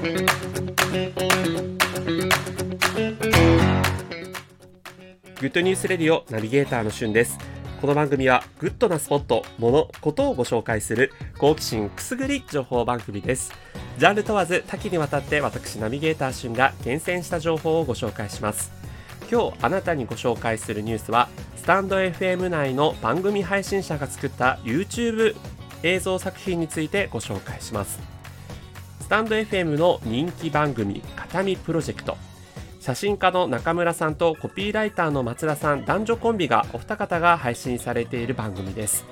Good News Radio ナビゲーターのしゅんです。この番組はグッドなスポット、もの、ことをご紹介する好奇心くすぐり情報番組です。ジャンル問わず多岐にわたって私ナビゲーターしゅんが厳選した情報をご紹介します。今日あなたにご紹介するニュースはスタンド FM 内の番組配信者が作った YouTube 映像作品についてご紹介します。タンド FM の人気番組「片見プロジェクト」写真家の中村さんとコピーライターの松田さん男女コンビがお二方が配信されている番組です。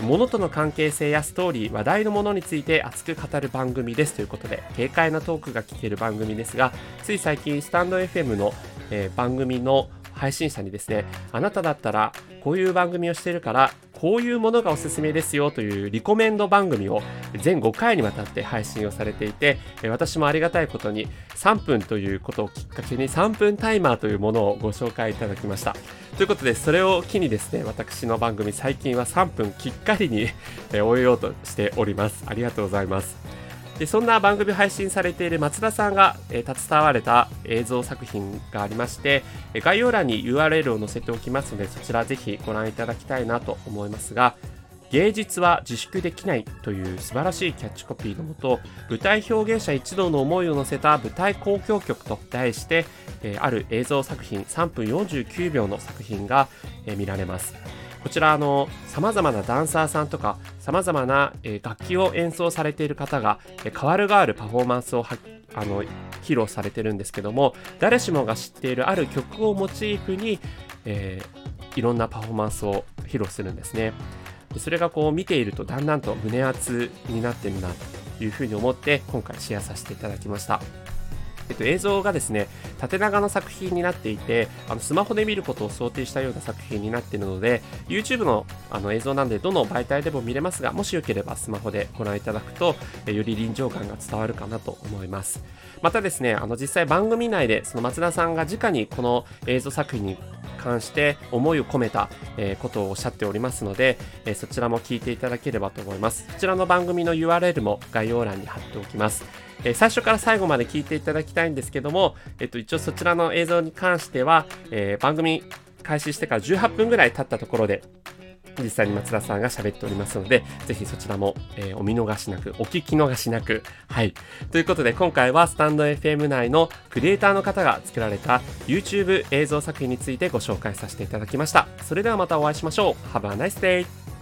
物との関係性やストーリー話題のものについて熱く語る番組です。ということで軽快なトークが聞ける番組ですがつい最近スタンド FM の、えー、番組の配信者にですねあなただったらこういう番組をしているからこういうものがおすすめですよというリコメンド番組を全5回にわたって配信をされていて私もありがたいことに3分ということをきっかけに3分タイマーというものをご紹介いただきました。ということでそれを機にですね私の番組最近は3分きっかりに終えようとしております。ありがとうございます。でそんな番組配信されている松田さんが、えー、携われた映像作品がありまして概要欄に URL を載せておきますのでそちらぜひご覧いただきたいなと思いますが芸術は自粛できないという素晴らしいキャッチコピーのもと舞台表現者一同の思いを乗せた舞台交響曲と題して、え、ある映像作品3分49秒の作品が、え、見られます。こちらあの様々なダンサーさんとか様々な、楽器を演奏されている方が、え代わる代わるパフォーマンスをあの披露されてるんですけども誰しもが知っているある曲をモチーフに、えー、いろんなパフォーマンスを披露するんですね。それがこう見ているとだんだんと胸熱になってるなというふうに思って今回シェアさせていただきました。えっと、映像がですね縦長の作品になっていてあのスマホで見ることを想定したような作品になっているので YouTube のあの映像なんでどの媒体でも見れますがもしよければスマホでご覧いただくとより臨場感が伝わるかなと思います。またですねあの実際番組内でその松田さんが直にこの映像作品に関して思いを込めた、えことをおっしゃっておりますので、えそちらも聞いていただければと思います。こちらの番組の URL も概要欄に貼っておきます。えー、最初から最後まで聞いていただきたいんですけども、えっと、一応そちらの映像に関しては、えー、番組開始してから18分ぐらい経ったところで、実際に松田さんが喋っておりますので、ぜひそちらも、えー、お見逃しなく、お聞き逃しなく。はい。ということで、今回はスタンド FM 内のクリエイターの方が作られた YouTube 映像作品についてご紹介させていただきました。それではまたお会いしましょう。Have a nice day!